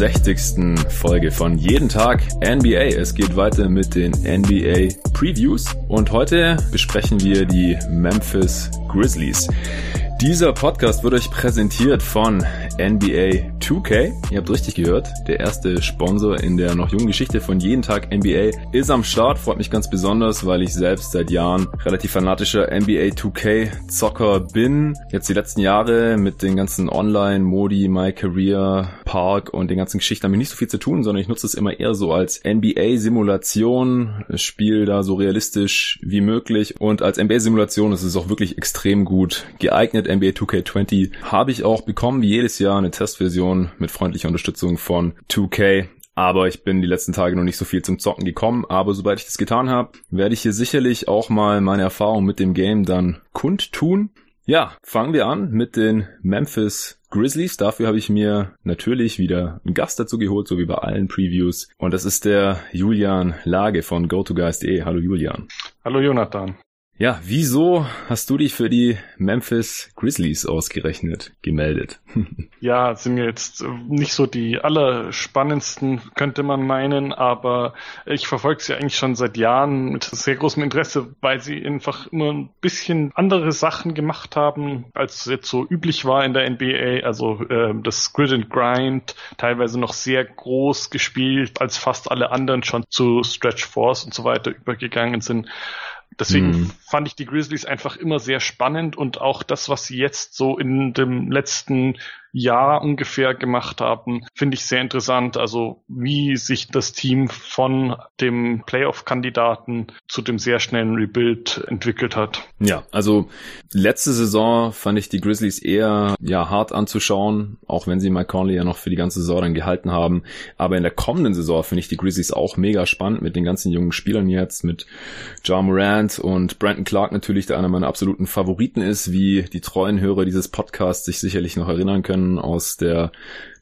willkommen zur 65. Folge von Jeden Tag NBA. Es geht weiter mit den NBA Previews und heute besprechen wir die Memphis Grizzlies. Dieser Podcast wird euch präsentiert von NBA 2K. Ihr habt richtig gehört, der erste Sponsor in der noch jungen Geschichte von jeden Tag NBA ist am Start. Freut mich ganz besonders, weil ich selbst seit Jahren relativ fanatischer NBA 2K Zocker bin. Jetzt die letzten Jahre mit den ganzen Online-Modi, My Career, Park und den ganzen Geschichten ich nicht so viel zu tun, sondern ich nutze es immer eher so als NBA-Simulation, spiele da so realistisch wie möglich und als NBA-Simulation ist es auch wirklich extrem gut geeignet. NBA 2K20 habe ich auch bekommen, wie jedes Jahr eine Testversion mit freundlicher Unterstützung von 2K. Aber ich bin die letzten Tage noch nicht so viel zum Zocken gekommen. Aber sobald ich das getan habe, werde ich hier sicherlich auch mal meine Erfahrung mit dem Game dann kundtun. Ja, fangen wir an mit den Memphis Grizzlies. Dafür habe ich mir natürlich wieder einen Gast dazu geholt, so wie bei allen Previews. Und das ist der Julian Lage von GoToGuys.de. Hallo Julian. Hallo Jonathan. Ja, wieso hast du dich für die Memphis Grizzlies ausgerechnet gemeldet? ja, sind mir jetzt nicht so die allerspannendsten, könnte man meinen, aber ich verfolge sie eigentlich schon seit Jahren mit sehr großem Interesse, weil sie einfach immer ein bisschen andere Sachen gemacht haben, als jetzt so üblich war in der NBA. Also äh, das Grid and Grind, teilweise noch sehr groß gespielt, als fast alle anderen schon zu Stretch Force und so weiter übergegangen sind. Deswegen mhm. Fand ich die Grizzlies einfach immer sehr spannend und auch das, was sie jetzt so in dem letzten Jahr ungefähr gemacht haben, finde ich sehr interessant. Also wie sich das Team von dem Playoff-Kandidaten zu dem sehr schnellen Rebuild entwickelt hat. Ja, also letzte Saison fand ich die Grizzlies eher ja hart anzuschauen, auch wenn sie Mike Conley ja noch für die ganze Saison dann gehalten haben. Aber in der kommenden Saison finde ich die Grizzlies auch mega spannend mit den ganzen jungen Spielern jetzt, mit Ja Morant und Brandon Clark natürlich, der einer meiner absoluten Favoriten ist, wie die treuen Hörer dieses Podcasts sich sicherlich noch erinnern können aus der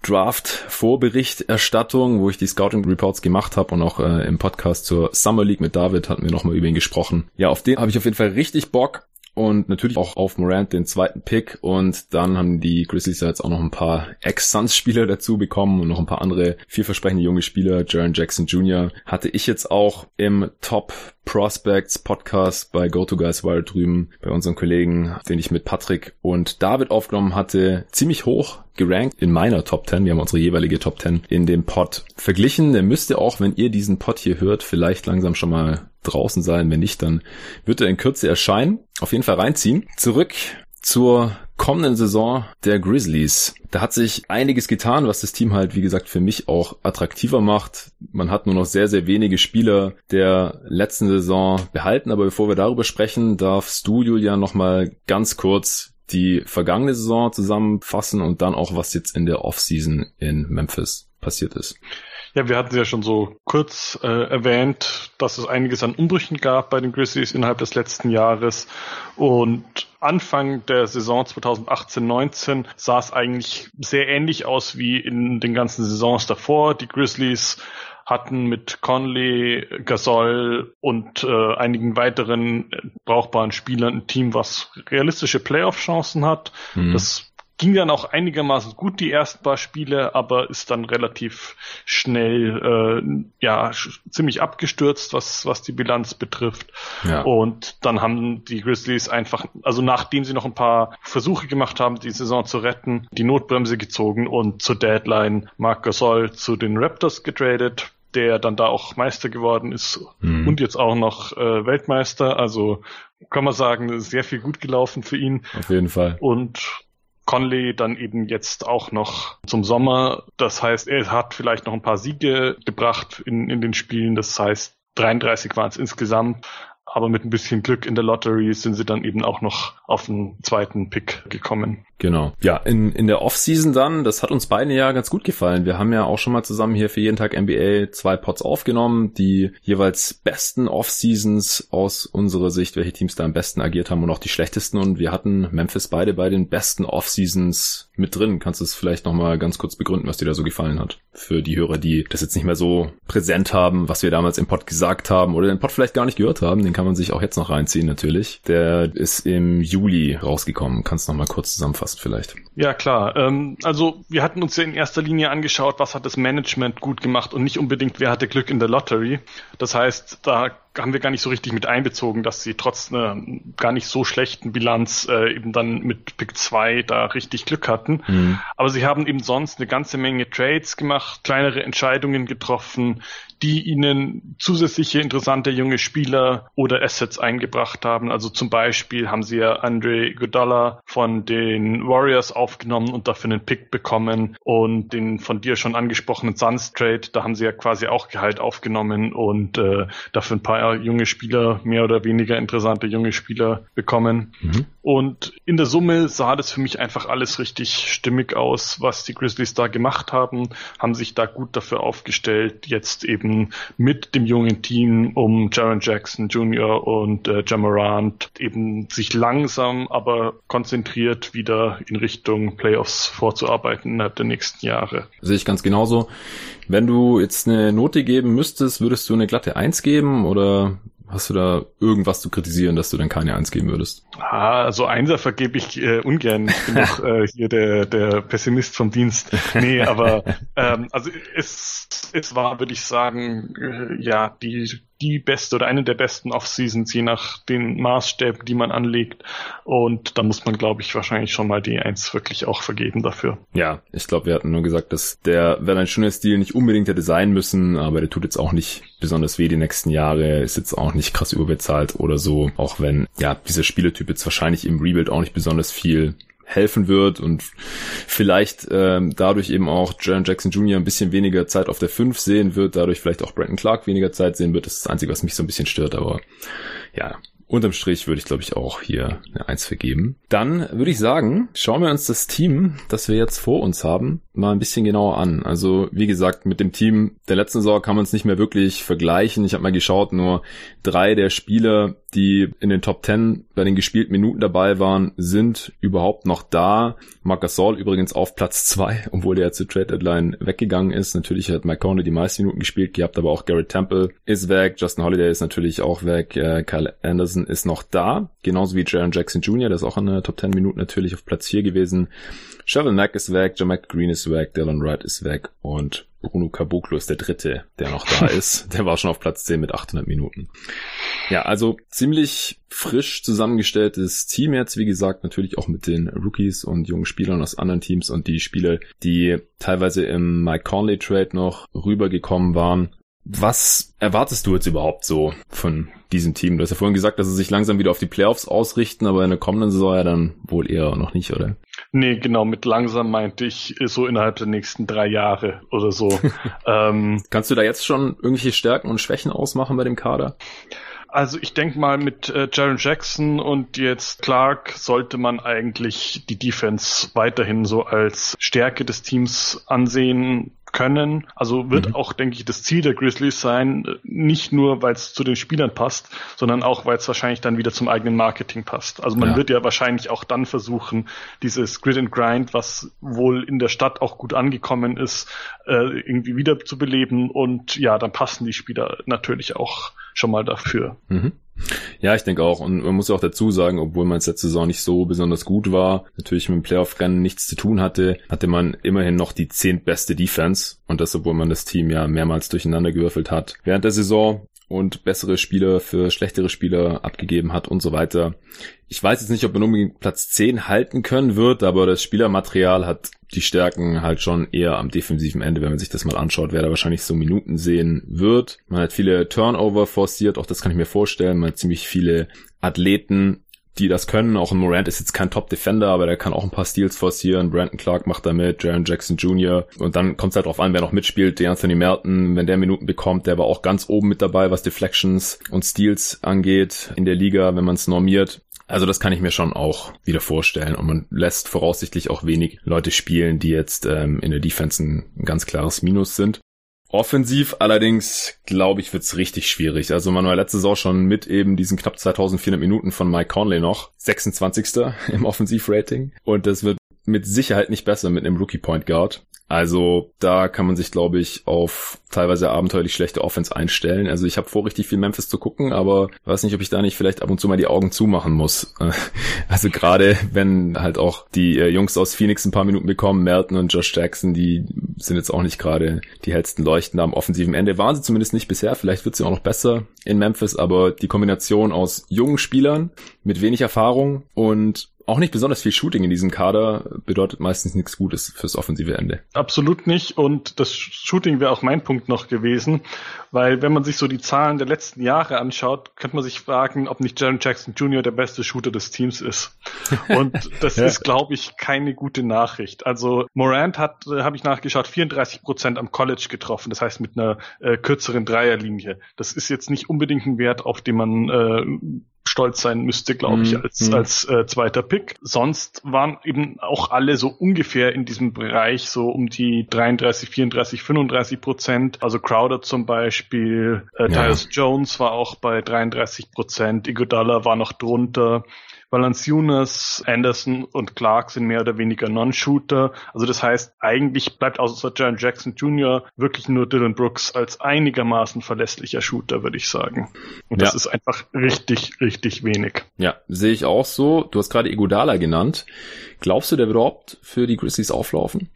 Draft-Vorberichterstattung, wo ich die Scouting-Reports gemacht habe und auch äh, im Podcast zur Summer League mit David hatten wir nochmal über ihn gesprochen. Ja, auf den habe ich auf jeden Fall richtig Bock und natürlich auch auf Morant den zweiten Pick und dann haben die Grizzlies jetzt auch noch ein paar Ex-Suns-Spieler dazu bekommen und noch ein paar andere vielversprechende junge Spieler. Jaron Jackson Jr. hatte ich jetzt auch im Top Prospects Podcast bei GoToGuys Wild drüben bei unseren Kollegen, den ich mit Patrick und David aufgenommen hatte, ziemlich hoch gerankt in meiner Top 10. Wir haben unsere jeweilige Top 10 in dem Pod verglichen. Der müsste auch, wenn ihr diesen Pod hier hört, vielleicht langsam schon mal draußen sein. Wenn nicht, dann wird er in Kürze erscheinen. Auf jeden Fall reinziehen. Zurück zur kommenden Saison der Grizzlies. Da hat sich einiges getan, was das Team halt, wie gesagt, für mich auch attraktiver macht. Man hat nur noch sehr, sehr wenige Spieler der letzten Saison behalten. Aber bevor wir darüber sprechen, darfst du, Julian, nochmal ganz kurz die vergangene Saison zusammenfassen und dann auch, was jetzt in der Offseason in Memphis passiert ist. Ja, wir hatten ja schon so kurz äh, erwähnt, dass es einiges an Umbrüchen gab bei den Grizzlies innerhalb des letzten Jahres. Und Anfang der Saison 2018-19 sah es eigentlich sehr ähnlich aus wie in den ganzen Saisons davor. Die Grizzlies hatten mit Conley, Gasol und äh, einigen weiteren brauchbaren Spielern ein Team, was realistische Playoff-Chancen hat. Mhm. Das ging dann auch einigermaßen gut die ersten paar Spiele, aber ist dann relativ schnell äh, ja ziemlich abgestürzt, was was die Bilanz betrifft. Ja. Und dann haben die Grizzlies einfach, also nachdem sie noch ein paar Versuche gemacht haben, die Saison zu retten, die Notbremse gezogen und zur Deadline Marc Gasol zu den Raptors getradet der dann da auch Meister geworden ist mhm. und jetzt auch noch äh, Weltmeister. Also kann man sagen, sehr viel gut gelaufen für ihn. Auf jeden Fall. Und Conley dann eben jetzt auch noch zum Sommer. Das heißt, er hat vielleicht noch ein paar Siege gebracht in, in den Spielen. Das heißt, 33 waren es insgesamt aber mit ein bisschen Glück in der Lottery sind sie dann eben auch noch auf den zweiten Pick gekommen. Genau. Ja, in, in der Offseason dann, das hat uns beiden ja ganz gut gefallen. Wir haben ja auch schon mal zusammen hier für jeden Tag NBA zwei Pots aufgenommen, die jeweils besten Offseasons aus unserer Sicht, welche Teams da am besten agiert haben und auch die schlechtesten. Und wir hatten Memphis beide bei den besten Offseasons mit drin. Kannst du es vielleicht nochmal ganz kurz begründen, was dir da so gefallen hat? Für die Hörer, die das jetzt nicht mehr so präsent haben, was wir damals im Pod gesagt haben oder den Pod vielleicht gar nicht gehört haben, den kann man sich auch jetzt noch reinziehen natürlich. Der ist im Juli rausgekommen. Kannst du noch mal kurz zusammenfassen vielleicht? Ja, klar. Ähm, also wir hatten uns ja in erster Linie angeschaut, was hat das Management gut gemacht und nicht unbedingt, wer hatte Glück in der Lottery. Das heißt, da haben wir gar nicht so richtig mit einbezogen, dass sie trotz einer gar nicht so schlechten Bilanz äh, eben dann mit Pick 2 da richtig Glück hatten. Mhm. Aber sie haben eben sonst eine ganze Menge Trades gemacht, kleinere Entscheidungen getroffen, die ihnen zusätzliche interessante junge Spieler oder Assets eingebracht haben. Also zum Beispiel haben sie ja Andre Godala von den Warriors aufgenommen und dafür einen Pick bekommen und den von dir schon angesprochenen Suns Trade, da haben sie ja quasi auch Gehalt aufgenommen und äh, dafür ein paar junge Spieler, mehr oder weniger interessante junge Spieler bekommen. Mhm. Und in der Summe sah das für mich einfach alles richtig stimmig aus, was die Grizzlies da gemacht haben, haben sich da gut dafür aufgestellt, jetzt eben eben mit dem jungen Team um Jaron Jackson Jr. und äh, Jamarant eben sich langsam, aber konzentriert wieder in Richtung Playoffs vorzuarbeiten innerhalb der nächsten Jahre. Sehe ich ganz genauso. Wenn du jetzt eine Note geben müsstest, würdest du eine glatte Eins geben oder Hast du da irgendwas zu kritisieren, dass du dann keine Eins geben würdest? Ah, also Einser vergebe ich äh, ungern. Ich bin doch äh, hier der, der Pessimist vom Dienst. Nee, aber ähm, also es, es war, würde ich sagen, äh, ja, die die beste oder eine der besten Off-Seasons, je nach den Maßstäben, die man anlegt. Und da muss man, glaube ich, wahrscheinlich schon mal die Eins wirklich auch vergeben dafür. Ja, ich glaube, wir hatten nur gesagt, dass der Werner schöner Stil nicht unbedingt hätte sein müssen, aber der tut jetzt auch nicht besonders weh die nächsten Jahre, ist jetzt auch nicht krass überbezahlt oder so, auch wenn, ja, dieser Spieletyp jetzt wahrscheinlich im Rebuild auch nicht besonders viel helfen wird und vielleicht ähm, dadurch eben auch Jaron Jackson Jr. ein bisschen weniger Zeit auf der 5 sehen wird, dadurch vielleicht auch Brandon Clark weniger Zeit sehen wird. Das ist das Einzige, was mich so ein bisschen stört, aber ja, unterm Strich würde ich, glaube ich, auch hier eine Eins vergeben. Dann würde ich sagen, schauen wir uns das Team, das wir jetzt vor uns haben, mal ein bisschen genauer an. Also, wie gesagt, mit dem Team der letzten Saison kann man es nicht mehr wirklich vergleichen. Ich habe mal geschaut, nur drei der Spieler, die in den Top 10 bei den gespielten Minuten dabei waren, sind überhaupt noch da. Marc Gasol übrigens auf Platz zwei, obwohl der zur Trade Deadline weggegangen ist. Natürlich hat Mike Conley die meisten Minuten gespielt gehabt, aber auch Garrett Temple ist weg. Justin Holiday ist natürlich auch weg. Äh, Kyle Anderson ist noch da. Genauso wie Jaron Jackson Jr., der ist auch in der Top 10 Minuten natürlich auf Platz vier gewesen. Shovel Mack ist weg, Jamak Green ist weg, Dylan Wright ist weg und Bruno Caboclo ist der dritte, der noch da ist. Der war schon auf Platz 10 mit 800 Minuten. Ja, also ziemlich frisch zusammengestelltes Team jetzt, wie gesagt, natürlich auch mit den Rookies und jungen Spielern aus anderen Teams und die Spieler, die teilweise im Mike Conley Trade noch rübergekommen waren. Was erwartest du jetzt überhaupt so von diesem Team? Du hast ja vorhin gesagt, dass sie sich langsam wieder auf die Playoffs ausrichten, aber in der kommenden Saison ja dann wohl eher noch nicht, oder? Nee, genau, mit langsam meinte ich so innerhalb der nächsten drei Jahre oder so. ähm, Kannst du da jetzt schon irgendwelche Stärken und Schwächen ausmachen bei dem Kader? Also ich denke mal, mit äh, Jaron Jackson und jetzt Clark sollte man eigentlich die Defense weiterhin so als Stärke des Teams ansehen können. Also wird mhm. auch, denke ich, das Ziel der Grizzlies sein, nicht nur, weil es zu den Spielern passt, sondern auch, weil es wahrscheinlich dann wieder zum eigenen Marketing passt. Also man ja. wird ja wahrscheinlich auch dann versuchen, dieses Grid and Grind, was wohl in der Stadt auch gut angekommen ist, äh, irgendwie wieder zu beleben. Und ja, dann passen die Spieler natürlich auch schon mal dafür. Mhm. Ja, ich denke auch. Und man muss auch dazu sagen, obwohl man es letzte Saison nicht so besonders gut war, natürlich mit dem Playoff-Rennen nichts zu tun hatte, hatte man immerhin noch die zehntbeste Defense. Und das, obwohl man das Team ja mehrmals durcheinander gewürfelt hat. Während der Saison und bessere Spieler für schlechtere Spieler abgegeben hat und so weiter. Ich weiß jetzt nicht, ob man unbedingt Platz 10 halten können wird, aber das Spielermaterial hat die Stärken halt schon eher am defensiven Ende, wenn man sich das mal anschaut, wer da wahrscheinlich so Minuten sehen wird. Man hat viele Turnover forciert, auch das kann ich mir vorstellen. Man hat ziemlich viele Athleten, die das können. Auch ein Morant ist jetzt kein Top-Defender, aber der kann auch ein paar Steals forcieren. Brandon Clark macht da mit, Jaron Jackson Jr. Und dann kommt es halt drauf an, wer noch mitspielt. Der Anthony Melton, wenn der Minuten bekommt, der war auch ganz oben mit dabei, was Deflections und Steals angeht in der Liga, wenn man es normiert. Also das kann ich mir schon auch wieder vorstellen. Und man lässt voraussichtlich auch wenig Leute spielen, die jetzt ähm, in der Defense ein ganz klares Minus sind. Offensiv allerdings, glaube ich, wird's richtig schwierig. Also man war letzte Saison schon mit eben diesen knapp 2400 Minuten von Mike Conley noch 26. im Offensivrating. Und das wird mit Sicherheit nicht besser mit einem Rookie Point Guard. Also da kann man sich, glaube ich, auf teilweise abenteuerlich schlechte Offense einstellen. Also ich habe vor, richtig viel Memphis zu gucken, aber weiß nicht, ob ich da nicht vielleicht ab und zu mal die Augen zumachen muss. Also gerade wenn halt auch die äh, Jungs aus Phoenix ein paar Minuten bekommen, Melton und Josh Jackson, die sind jetzt auch nicht gerade die hellsten Leuchten am offensiven Ende. Waren sie zumindest nicht bisher. Vielleicht wird sie auch noch besser in Memphis, aber die Kombination aus jungen Spielern mit wenig Erfahrung und auch nicht besonders viel Shooting in diesem Kader bedeutet meistens nichts Gutes fürs offensive Ende. Absolut nicht. Und das Shooting wäre auch mein Punkt noch gewesen, weil wenn man sich so die Zahlen der letzten Jahre anschaut, könnte man sich fragen, ob nicht Jaron Jackson Jr. der beste Shooter des Teams ist. Und das ja. ist, glaube ich, keine gute Nachricht. Also Morant hat, äh, habe ich nachgeschaut, 34 Prozent am College getroffen. Das heißt mit einer äh, kürzeren Dreierlinie. Das ist jetzt nicht unbedingt ein Wert, auf den man äh, stolz sein müsste, glaube ich, mhm. als, mhm. als äh, zweiter Pick. Sonst waren eben auch alle so ungefähr in diesem Bereich, so um die 33, 34, 35 Prozent. Also Crowder zum Beispiel, äh, ja. Tyus Jones war auch bei 33 Prozent, Iguodala war noch drunter. Valanciunas, Anderson und Clark sind mehr oder weniger Non-Shooter. Also das heißt, eigentlich bleibt außer Jaron Jackson Jr. wirklich nur Dylan Brooks als einigermaßen verlässlicher Shooter, würde ich sagen. Und das ja. ist einfach richtig, richtig wenig. Ja, sehe ich auch so. Du hast gerade Iguodala genannt. Glaubst du, der wird überhaupt für die Grizzlies auflaufen?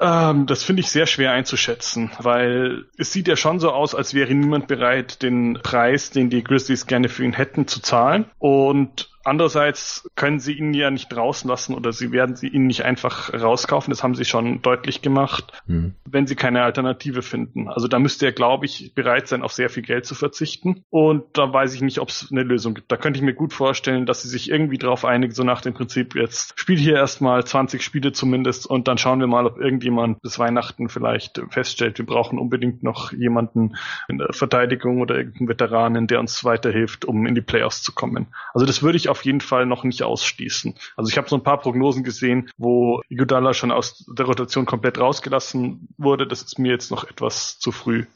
Ähm, das finde ich sehr schwer einzuschätzen, weil es sieht ja schon so aus, als wäre niemand bereit, den Preis, den die Grizzlies gerne für ihn hätten, zu zahlen. Und Andererseits können sie ihn ja nicht draußen lassen oder sie werden sie ihn nicht einfach rauskaufen. Das haben sie schon deutlich gemacht, mhm. wenn sie keine Alternative finden. Also da müsste er, glaube ich, bereit sein, auf sehr viel Geld zu verzichten. Und da weiß ich nicht, ob es eine Lösung gibt. Da könnte ich mir gut vorstellen, dass sie sich irgendwie darauf einigen, so nach dem Prinzip, jetzt spiel hier erstmal 20 Spiele zumindest und dann schauen wir mal, ob irgendjemand bis Weihnachten vielleicht feststellt, wir brauchen unbedingt noch jemanden in der Verteidigung oder irgendeinen Veteranen, der uns weiterhilft, um in die Playoffs zu kommen. Also das würde ich auf jeden Fall noch nicht ausschließen. Also ich habe so ein paar Prognosen gesehen, wo Iguodala schon aus der Rotation komplett rausgelassen wurde. Das ist mir jetzt noch etwas zu früh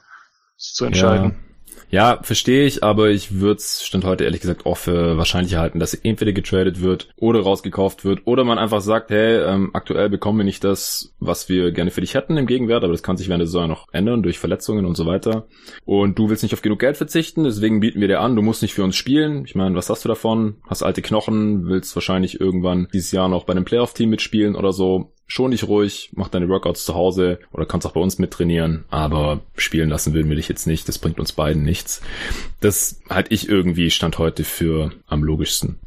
zu entscheiden. Ja. Ja, verstehe ich, aber ich würde es stand heute ehrlich gesagt auch für wahrscheinlich halten, dass entweder getradet wird oder rausgekauft wird oder man einfach sagt, hey, ähm, aktuell bekommen wir nicht das, was wir gerne für dich hätten im Gegenwert, aber das kann sich während der Saison noch ändern durch Verletzungen und so weiter. Und du willst nicht auf genug Geld verzichten, deswegen bieten wir dir an, du musst nicht für uns spielen. Ich meine, was hast du davon? Hast alte Knochen, willst wahrscheinlich irgendwann dieses Jahr noch bei einem Playoff-Team mitspielen oder so schon dich ruhig, mach deine Workouts zu Hause oder kannst auch bei uns mittrainieren, aber spielen lassen würden wir dich jetzt nicht, das bringt uns beiden nichts. Das halte ich irgendwie Stand heute für am logischsten.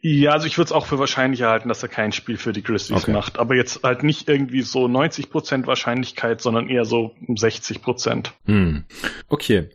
Ja, also ich würde es auch für wahrscheinlicher halten, dass er kein Spiel für die Grizzlies okay. macht. Aber jetzt halt nicht irgendwie so 90% Wahrscheinlichkeit, sondern eher so 60%. Hm. Okay.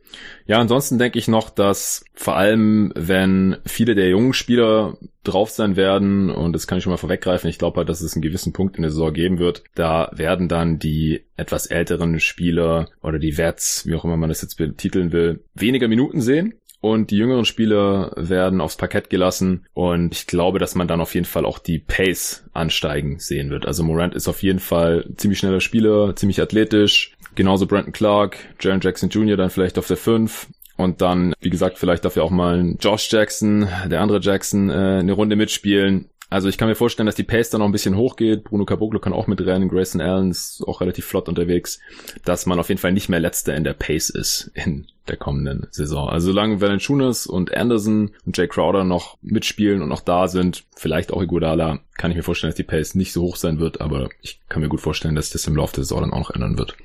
Ja, ansonsten denke ich noch, dass vor allem, wenn viele der jungen Spieler drauf sein werden, und das kann ich schon mal vorweggreifen, ich glaube halt, dass es einen gewissen Punkt in der Saison geben wird, da werden dann die etwas älteren Spieler oder die Vets, wie auch immer man das jetzt betiteln will, weniger Minuten sehen und die jüngeren Spieler werden aufs Parkett gelassen und ich glaube, dass man dann auf jeden Fall auch die Pace ansteigen sehen wird. Also Morant ist auf jeden Fall ziemlich schneller Spieler, ziemlich athletisch, genauso Brandon Clark, Jaron Jackson Jr. dann vielleicht auf der 5 und dann, wie gesagt, vielleicht darf ja auch mal Josh Jackson, der andere Jackson, äh, eine Runde mitspielen. Also ich kann mir vorstellen, dass die Pace dann noch ein bisschen hochgeht. Bruno Caboclo kann auch mitrennen. Grayson Allen ist auch relativ flott unterwegs. Dass man auf jeden Fall nicht mehr Letzter in der Pace ist in der kommenden Saison. Also solange Valanciunas und Anderson und Jay Crowder noch mitspielen und noch da sind, vielleicht auch Iguodala, kann ich mir vorstellen, dass die Pace nicht so hoch sein wird. Aber ich kann mir gut vorstellen, dass das im Laufe der Saison dann auch noch ändern wird.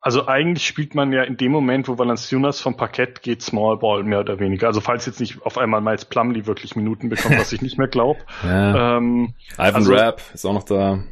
Also eigentlich spielt man ja in dem Moment, wo Valanciunas vom Parkett geht, Small Ball mehr oder weniger. Also falls jetzt nicht auf einmal Miles Plumley wirklich Minuten bekommt, was ich nicht mehr glaube. Ja. Ähm, Ivan also, Rapp ist auch noch da.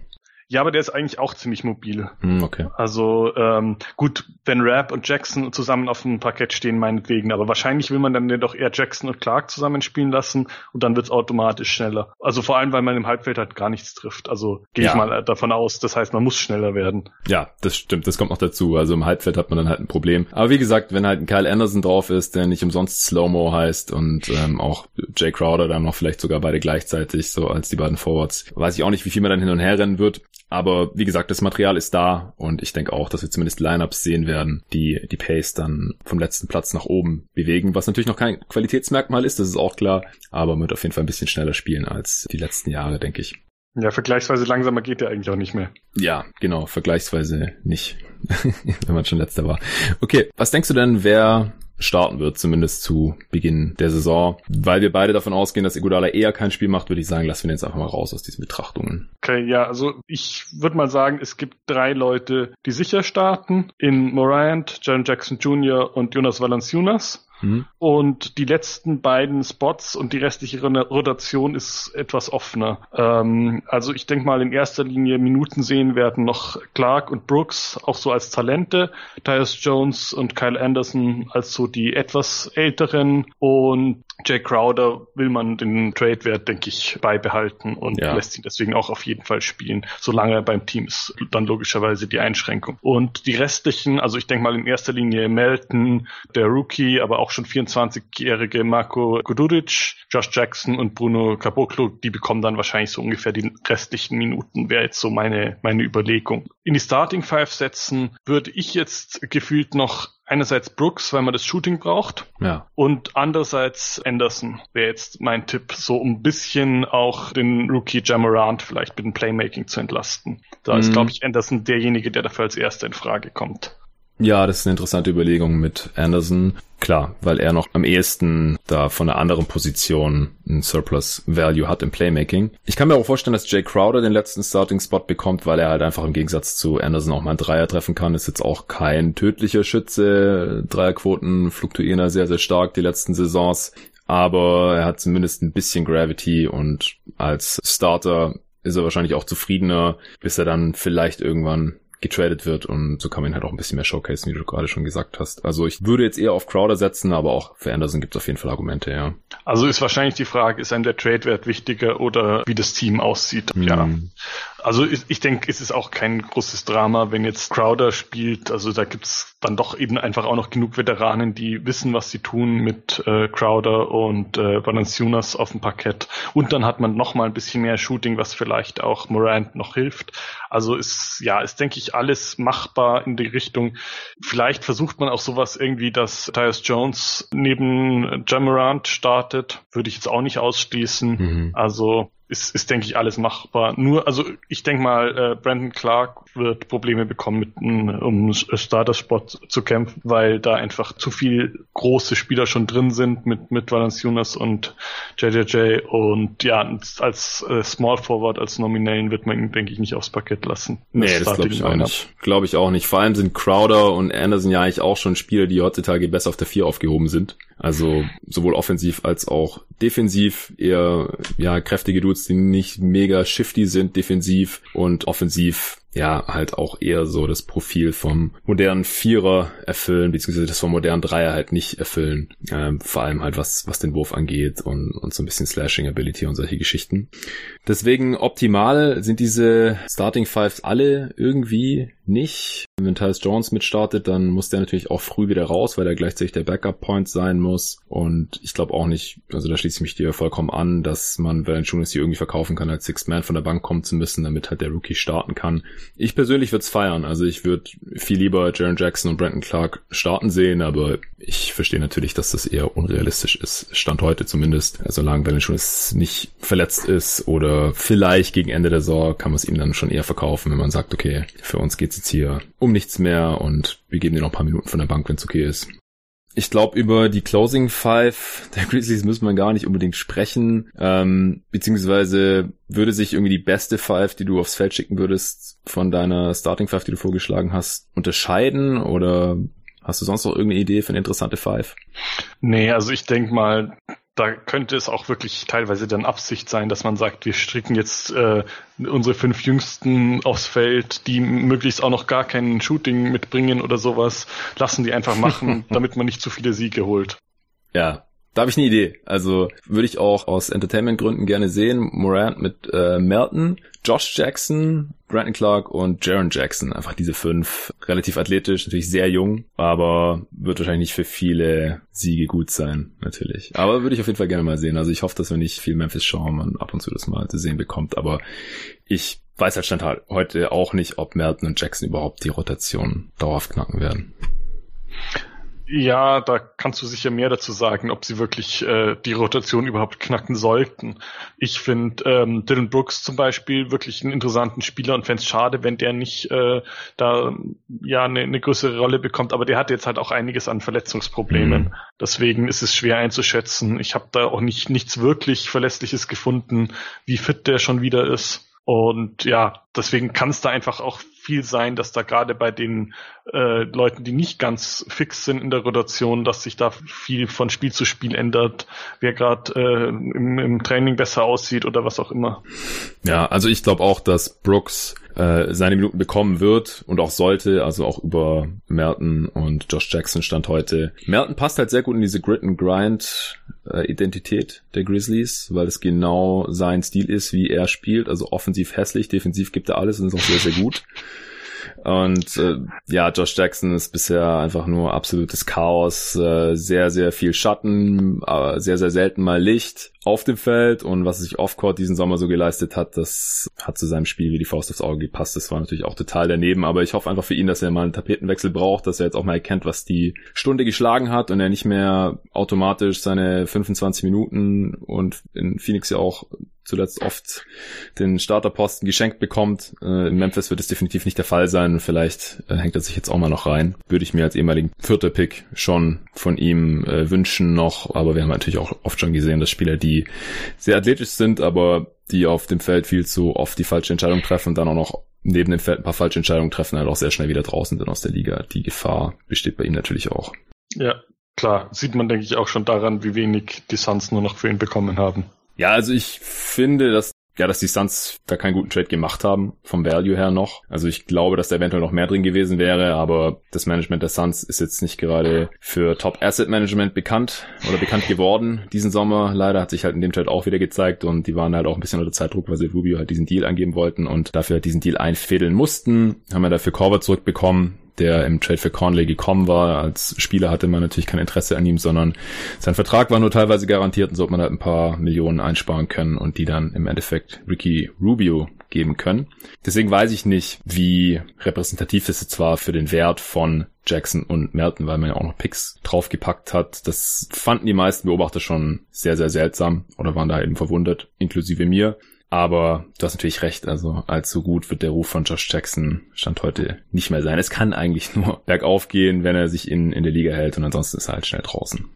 Ja, aber der ist eigentlich auch ziemlich mobil. Mm, okay. Also ähm, gut, wenn Rap und Jackson zusammen auf dem Parkett stehen, meinetwegen. Aber wahrscheinlich will man dann doch eher Jackson und Clark zusammenspielen lassen und dann wird's automatisch schneller. Also vor allem, weil man im Halbfeld halt gar nichts trifft. Also gehe ja. ich mal davon aus. Das heißt, man muss schneller werden. Ja, das stimmt. Das kommt noch dazu. Also im Halbfeld hat man dann halt ein Problem. Aber wie gesagt, wenn halt ein Kyle Anderson drauf ist, der nicht umsonst Slow-Mo heißt und ähm, auch Jay Crowder dann noch vielleicht sogar beide gleichzeitig, so als die beiden Forwards, weiß ich auch nicht, wie viel man dann hin und her rennen wird. Aber wie gesagt, das Material ist da und ich denke auch, dass wir zumindest Lineups sehen werden, die die Pace dann vom letzten Platz nach oben bewegen, was natürlich noch kein Qualitätsmerkmal ist, das ist auch klar, aber man wird auf jeden Fall ein bisschen schneller spielen als die letzten Jahre, denke ich. Ja, vergleichsweise langsamer geht der eigentlich auch nicht mehr. Ja, genau, vergleichsweise nicht, wenn man schon letzter war. Okay, was denkst du denn, wer starten wird, zumindest zu Beginn der Saison. Weil wir beide davon ausgehen, dass Iguodala eher kein Spiel macht, würde ich sagen, lassen wir den jetzt einfach mal raus aus diesen Betrachtungen. Okay, ja, also ich würde mal sagen, es gibt drei Leute, die sicher starten. In Morant, Jaron Jackson Jr. und Jonas Valanciunas. Mhm. Und die letzten beiden Spots und die restliche Rotation ist etwas offener. Ähm, also ich denke mal in erster Linie Minuten sehen werden noch Clark und Brooks auch so als Talente, Tyus Jones und Kyle Anderson als so die etwas älteren und Jay Crowder will man den Trade-Wert, denke ich, beibehalten und ja. lässt ihn deswegen auch auf jeden Fall spielen, solange er beim Team ist. Dann logischerweise die Einschränkung. Und die restlichen, also ich denke mal in erster Linie Melton, der Rookie, aber auch schon 24-jährige Marco Guduric, Josh Jackson und Bruno Caboclo, die bekommen dann wahrscheinlich so ungefähr die restlichen Minuten, wäre jetzt so meine, meine Überlegung. In die Starting Five setzen würde ich jetzt gefühlt noch einerseits Brooks, weil man das Shooting braucht. Ja. Und andererseits Anderson wäre jetzt mein Tipp, so ein bisschen auch den Rookie Jamarant vielleicht mit dem Playmaking zu entlasten. Da mhm. ist, glaube ich, Anderson derjenige, der dafür als erster in Frage kommt. Ja, das ist eine interessante Überlegung mit Anderson. Klar, weil er noch am ehesten da von einer anderen Position einen Surplus Value hat im Playmaking. Ich kann mir auch vorstellen, dass Jay Crowder den letzten Starting Spot bekommt, weil er halt einfach im Gegensatz zu Anderson auch mal einen Dreier treffen kann. Ist jetzt auch kein tödlicher Schütze. Dreierquoten fluktuieren da sehr, sehr stark die letzten Saisons. Aber er hat zumindest ein bisschen Gravity und als Starter ist er wahrscheinlich auch zufriedener, bis er dann vielleicht irgendwann getradet wird und so kann man ihn halt auch ein bisschen mehr showcasen, wie du gerade schon gesagt hast. Also ich würde jetzt eher auf Crowder setzen, aber auch für Anderson gibt es auf jeden Fall Argumente, ja. Also ist wahrscheinlich die Frage, ist einem der Trade-Wert wichtiger oder wie das Team aussieht? Mhm. Ja. Also ich, ich denke, es ist auch kein großes Drama, wenn jetzt Crowder spielt. Also da gibt's dann doch eben einfach auch noch genug Veteranen, die wissen, was sie tun mit äh, Crowder und äh, Valanciunas auf dem Parkett. Und dann hat man noch mal ein bisschen mehr Shooting, was vielleicht auch Morant noch hilft. Also ist ja, ist denke ich alles machbar in die Richtung. Vielleicht versucht man auch sowas irgendwie, dass Tyus Jones neben Jamarant startet. Würde ich jetzt auch nicht ausschließen. Mhm. Also ist, ist denke ich, alles machbar. Nur, also ich denke mal, äh, Brandon Clark wird Probleme bekommen, mit, um Starter-Spot zu kämpfen, weil da einfach zu viel große Spieler schon drin sind mit, mit Valanciunas und JJJ und ja, als äh, Small Forward, als Nominellen wird man ihn, denke ich, nicht aufs Parkett lassen. Nee, das glaube ich auch nicht. Glaube ich auch nicht. Vor allem sind Crowder und Anderson ja eigentlich auch schon Spieler, die heutzutage besser auf der 4 aufgehoben sind. Also sowohl offensiv als auch defensiv. Eher ja kräftige Dudes, die nicht mega shifty sind defensiv und offensiv ja halt auch eher so das Profil vom modernen Vierer erfüllen, beziehungsweise das vom modernen Dreier halt nicht erfüllen. Ähm, vor allem halt was, was den Wurf angeht und, und so ein bisschen Slashing Ability und solche Geschichten. Deswegen optimal sind diese Starting Fives alle irgendwie nicht. Wenn Tyus Jones mitstartet, dann muss der natürlich auch früh wieder raus, weil er gleichzeitig der Backup-Point sein muss. Und ich glaube auch nicht, also da schließe ich mich dir vollkommen an, dass man Valanciunas hier irgendwie verkaufen kann, als Sixth Man von der Bank kommen zu müssen, damit halt der Rookie starten kann. Ich persönlich würde es feiern. Also ich würde viel lieber Jaron Jackson und Brandon Clark starten sehen, aber ich verstehe natürlich, dass das eher unrealistisch ist. Stand heute zumindest. Solange Valanciunas nicht verletzt ist oder vielleicht gegen Ende der Saison kann man es ihm dann schon eher verkaufen, wenn man sagt, okay, für uns geht's jetzt hier um nichts mehr und wir geben dir noch ein paar Minuten von der Bank, wenn es okay ist. Ich glaube, über die Closing Five der Grizzlies müssen wir gar nicht unbedingt sprechen. Ähm, beziehungsweise würde sich irgendwie die beste Five, die du aufs Feld schicken würdest, von deiner Starting Five, die du vorgeschlagen hast, unterscheiden? Oder hast du sonst noch irgendeine Idee für eine interessante Five? Nee, also ich denke mal, da könnte es auch wirklich teilweise dann Absicht sein, dass man sagt, wir stricken jetzt äh, unsere fünf Jüngsten aufs Feld, die möglichst auch noch gar kein Shooting mitbringen oder sowas, lassen die einfach machen, damit man nicht zu viele Siege holt. Ja, da habe ich eine Idee. Also würde ich auch aus Entertainment-Gründen gerne sehen. Morant mit äh, Melton, Josh Jackson, Brandon Clark und Jaron Jackson. Einfach diese fünf. Relativ athletisch, natürlich sehr jung, aber wird wahrscheinlich nicht für viele Siege gut sein, natürlich. Aber würde ich auf jeden Fall gerne mal sehen. Also ich hoffe, dass wir nicht viel Memphis schauen und ab und zu das mal zu sehen bekommt. Aber ich weiß halt stand heute auch nicht, ob Melton und Jackson überhaupt die Rotation dauerhaft knacken werden Ja, da kannst du sicher mehr dazu sagen, ob sie wirklich äh, die Rotation überhaupt knacken sollten. Ich finde ähm, Dylan Brooks zum Beispiel wirklich einen interessanten Spieler und fände es schade, wenn der nicht äh, da ja eine, eine größere Rolle bekommt. Aber der hat jetzt halt auch einiges an Verletzungsproblemen. Mhm. Deswegen ist es schwer einzuschätzen. Ich habe da auch nicht nichts wirklich Verlässliches gefunden, wie fit der schon wieder ist. Und ja, deswegen kann es da einfach auch viel sein, dass da gerade bei den äh, Leuten, die nicht ganz fix sind in der Rotation, dass sich da viel von Spiel zu Spiel ändert, wer gerade äh, im, im Training besser aussieht oder was auch immer. Ja, also ich glaube auch, dass Brooks äh, seine Minuten bekommen wird und auch sollte, also auch über Merton und Josh Jackson stand heute. Merton passt halt sehr gut in diese Grit and Grind äh, Identität der Grizzlies, weil es genau sein Stil ist, wie er spielt, also offensiv hässlich, defensiv gibt er alles und ist auch sehr, sehr gut. Und äh, ja, Josh Jackson ist bisher einfach nur absolutes Chaos, äh, sehr, sehr viel Schatten, aber sehr, sehr selten mal Licht auf dem Feld. Und was sich Offcourt diesen Sommer so geleistet hat, das hat zu seinem Spiel wie die Faust aufs Auge gepasst. Das war natürlich auch total daneben, aber ich hoffe einfach für ihn, dass er mal einen Tapetenwechsel braucht, dass er jetzt auch mal erkennt, was die Stunde geschlagen hat und er nicht mehr automatisch seine 25 Minuten und in Phoenix ja auch zuletzt oft den Starterposten geschenkt bekommt. Äh, in Memphis wird es definitiv nicht der Fall sein. Vielleicht äh, hängt er sich jetzt auch mal noch rein. Würde ich mir als ehemaligen vierter Pick schon von ihm äh, wünschen noch. Aber wir haben natürlich auch oft schon gesehen, dass Spieler, die sehr athletisch sind, aber die auf dem Feld viel zu oft die falsche Entscheidung treffen und dann auch noch neben dem Feld ein paar falsche Entscheidungen treffen, halt auch sehr schnell wieder draußen sind aus der Liga. Die Gefahr besteht bei ihm natürlich auch. Ja, klar. Sieht man, denke ich, auch schon daran, wie wenig die Suns nur noch für ihn bekommen haben. Ja, also ich finde, dass ja, dass die Suns da keinen guten Trade gemacht haben, vom Value her noch. Also ich glaube, dass da eventuell noch mehr drin gewesen wäre, aber das Management der Suns ist jetzt nicht gerade für Top Asset Management bekannt oder bekannt geworden diesen Sommer. Leider hat sich halt in dem Trade auch wieder gezeigt und die waren halt auch ein bisschen unter Zeitdruck, weil sie Rubio halt diesen Deal angeben wollten und dafür halt diesen Deal einfädeln mussten. Haben wir dafür Corver zurückbekommen, der im Trade für Conley gekommen war. Als Spieler hatte man natürlich kein Interesse an ihm, sondern sein Vertrag war nur teilweise garantiert und so hat man halt ein paar Millionen einsparen können und die dann im Endeffekt Ricky Rubio geben können. Deswegen weiß ich nicht, wie repräsentativ es jetzt war für den Wert von Jackson und Merton, weil man ja auch noch Picks draufgepackt hat. Das fanden die meisten Beobachter schon sehr, sehr seltsam oder waren da eben verwundert, inklusive mir. Aber du hast natürlich recht, also allzu gut wird der Ruf von Josh Jackson Stand heute nicht mehr sein. Es kann eigentlich nur bergauf gehen, wenn er sich in, in der Liga hält und ansonsten ist er halt schnell draußen.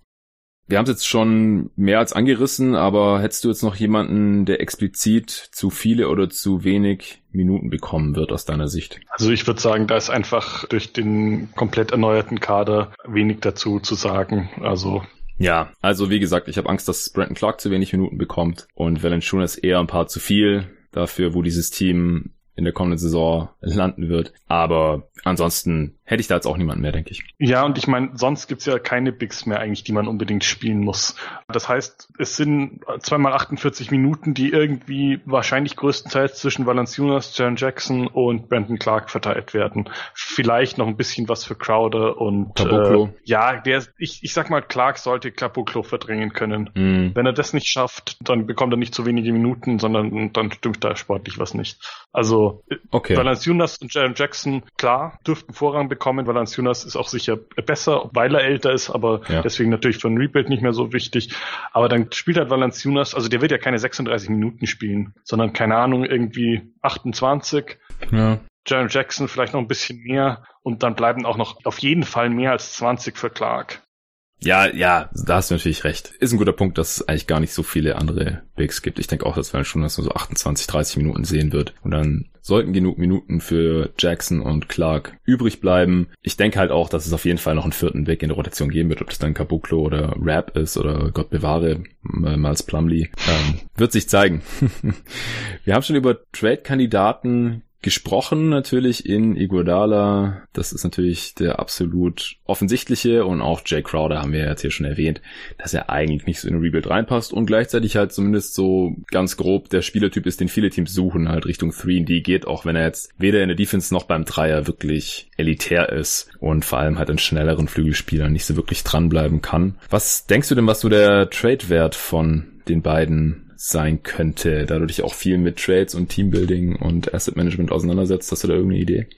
Wir haben es jetzt schon mehr als angerissen, aber hättest du jetzt noch jemanden, der explizit zu viele oder zu wenig Minuten bekommen wird aus deiner Sicht? Also ich würde sagen, da ist einfach durch den komplett erneuerten Kader wenig dazu zu sagen. Also ja, also wie gesagt, ich habe Angst, dass Brandon Clark zu wenig Minuten bekommt und Valanciunas eher ein paar zu viel dafür, wo dieses Team in der kommenden Saison landen wird. Aber ansonsten hätte ich da jetzt auch niemanden mehr, denke ich. Ja, und ich meine, sonst gibt's ja keine Bigs mehr eigentlich, die man unbedingt spielen muss. Das heißt, es sind zweimal 48 Minuten, die irgendwie wahrscheinlich größtenteils zwischen Valanciunas, Jaron Jackson und Brandon Clark verteilt werden. Vielleicht noch ein bisschen was für Crowder und Caboclo. Äh, ja, der ich, ich sag mal, Clark sollte Caboclo verdrängen können. Mm. Wenn er das nicht schafft, dann bekommt er nicht zu wenige Minuten, sondern dann stimmt da sportlich was nicht. Also okay. Valanciunas und Jaron Jackson, klar, dürften Vorrang bekommen. Valanciunas ist auch sicher besser, weil er älter ist, aber ja. deswegen natürlich für ein Rebuild nicht mehr so wichtig. Aber dann spielt halt Valanciunas, also der wird ja keine 36 Minuten spielen, sondern keine Ahnung, irgendwie 28. Ja. Jaron Jackson vielleicht noch ein bisschen mehr und dann bleiben auch noch auf jeden Fall mehr als 20 für Clark. Ja, ja, da hast du natürlich recht. Ist ein guter Punkt, dass es eigentlich gar nicht so viele andere Bigs gibt. Ich denke auch, dass wir schon dass man so 28, 30 Minuten sehen wird. Und dann sollten genug Minuten für Jackson und Clark übrig bleiben. Ich denke halt auch, dass es auf jeden Fall noch einen vierten Big in der Rotation geben wird. Ob das dann Caboclo oder Rap ist oder Gott bewahre, Miles Plumley. Ähm, wird sich zeigen. wir haben schon über Trade-Kandidaten gesprochen natürlich in Iguodala. Das ist natürlich der absolut offensichtliche und auch Jay Crowder haben wir jetzt hier schon erwähnt, dass er eigentlich nicht so in ein Rebuild reinpasst und gleichzeitig halt zumindest so ganz grob der Spielertyp ist, den viele Teams suchen, halt Richtung 3D geht, auch wenn er jetzt weder in der Defense noch beim Dreier wirklich elitär ist und vor allem halt in schnelleren Flügelspielern nicht so wirklich dranbleiben kann. Was denkst du denn, was so der Trade-Wert von den beiden sein könnte, da du dich auch viel mit Trades und Teambuilding und Asset Management auseinandersetzt. Hast du da irgendeine Idee?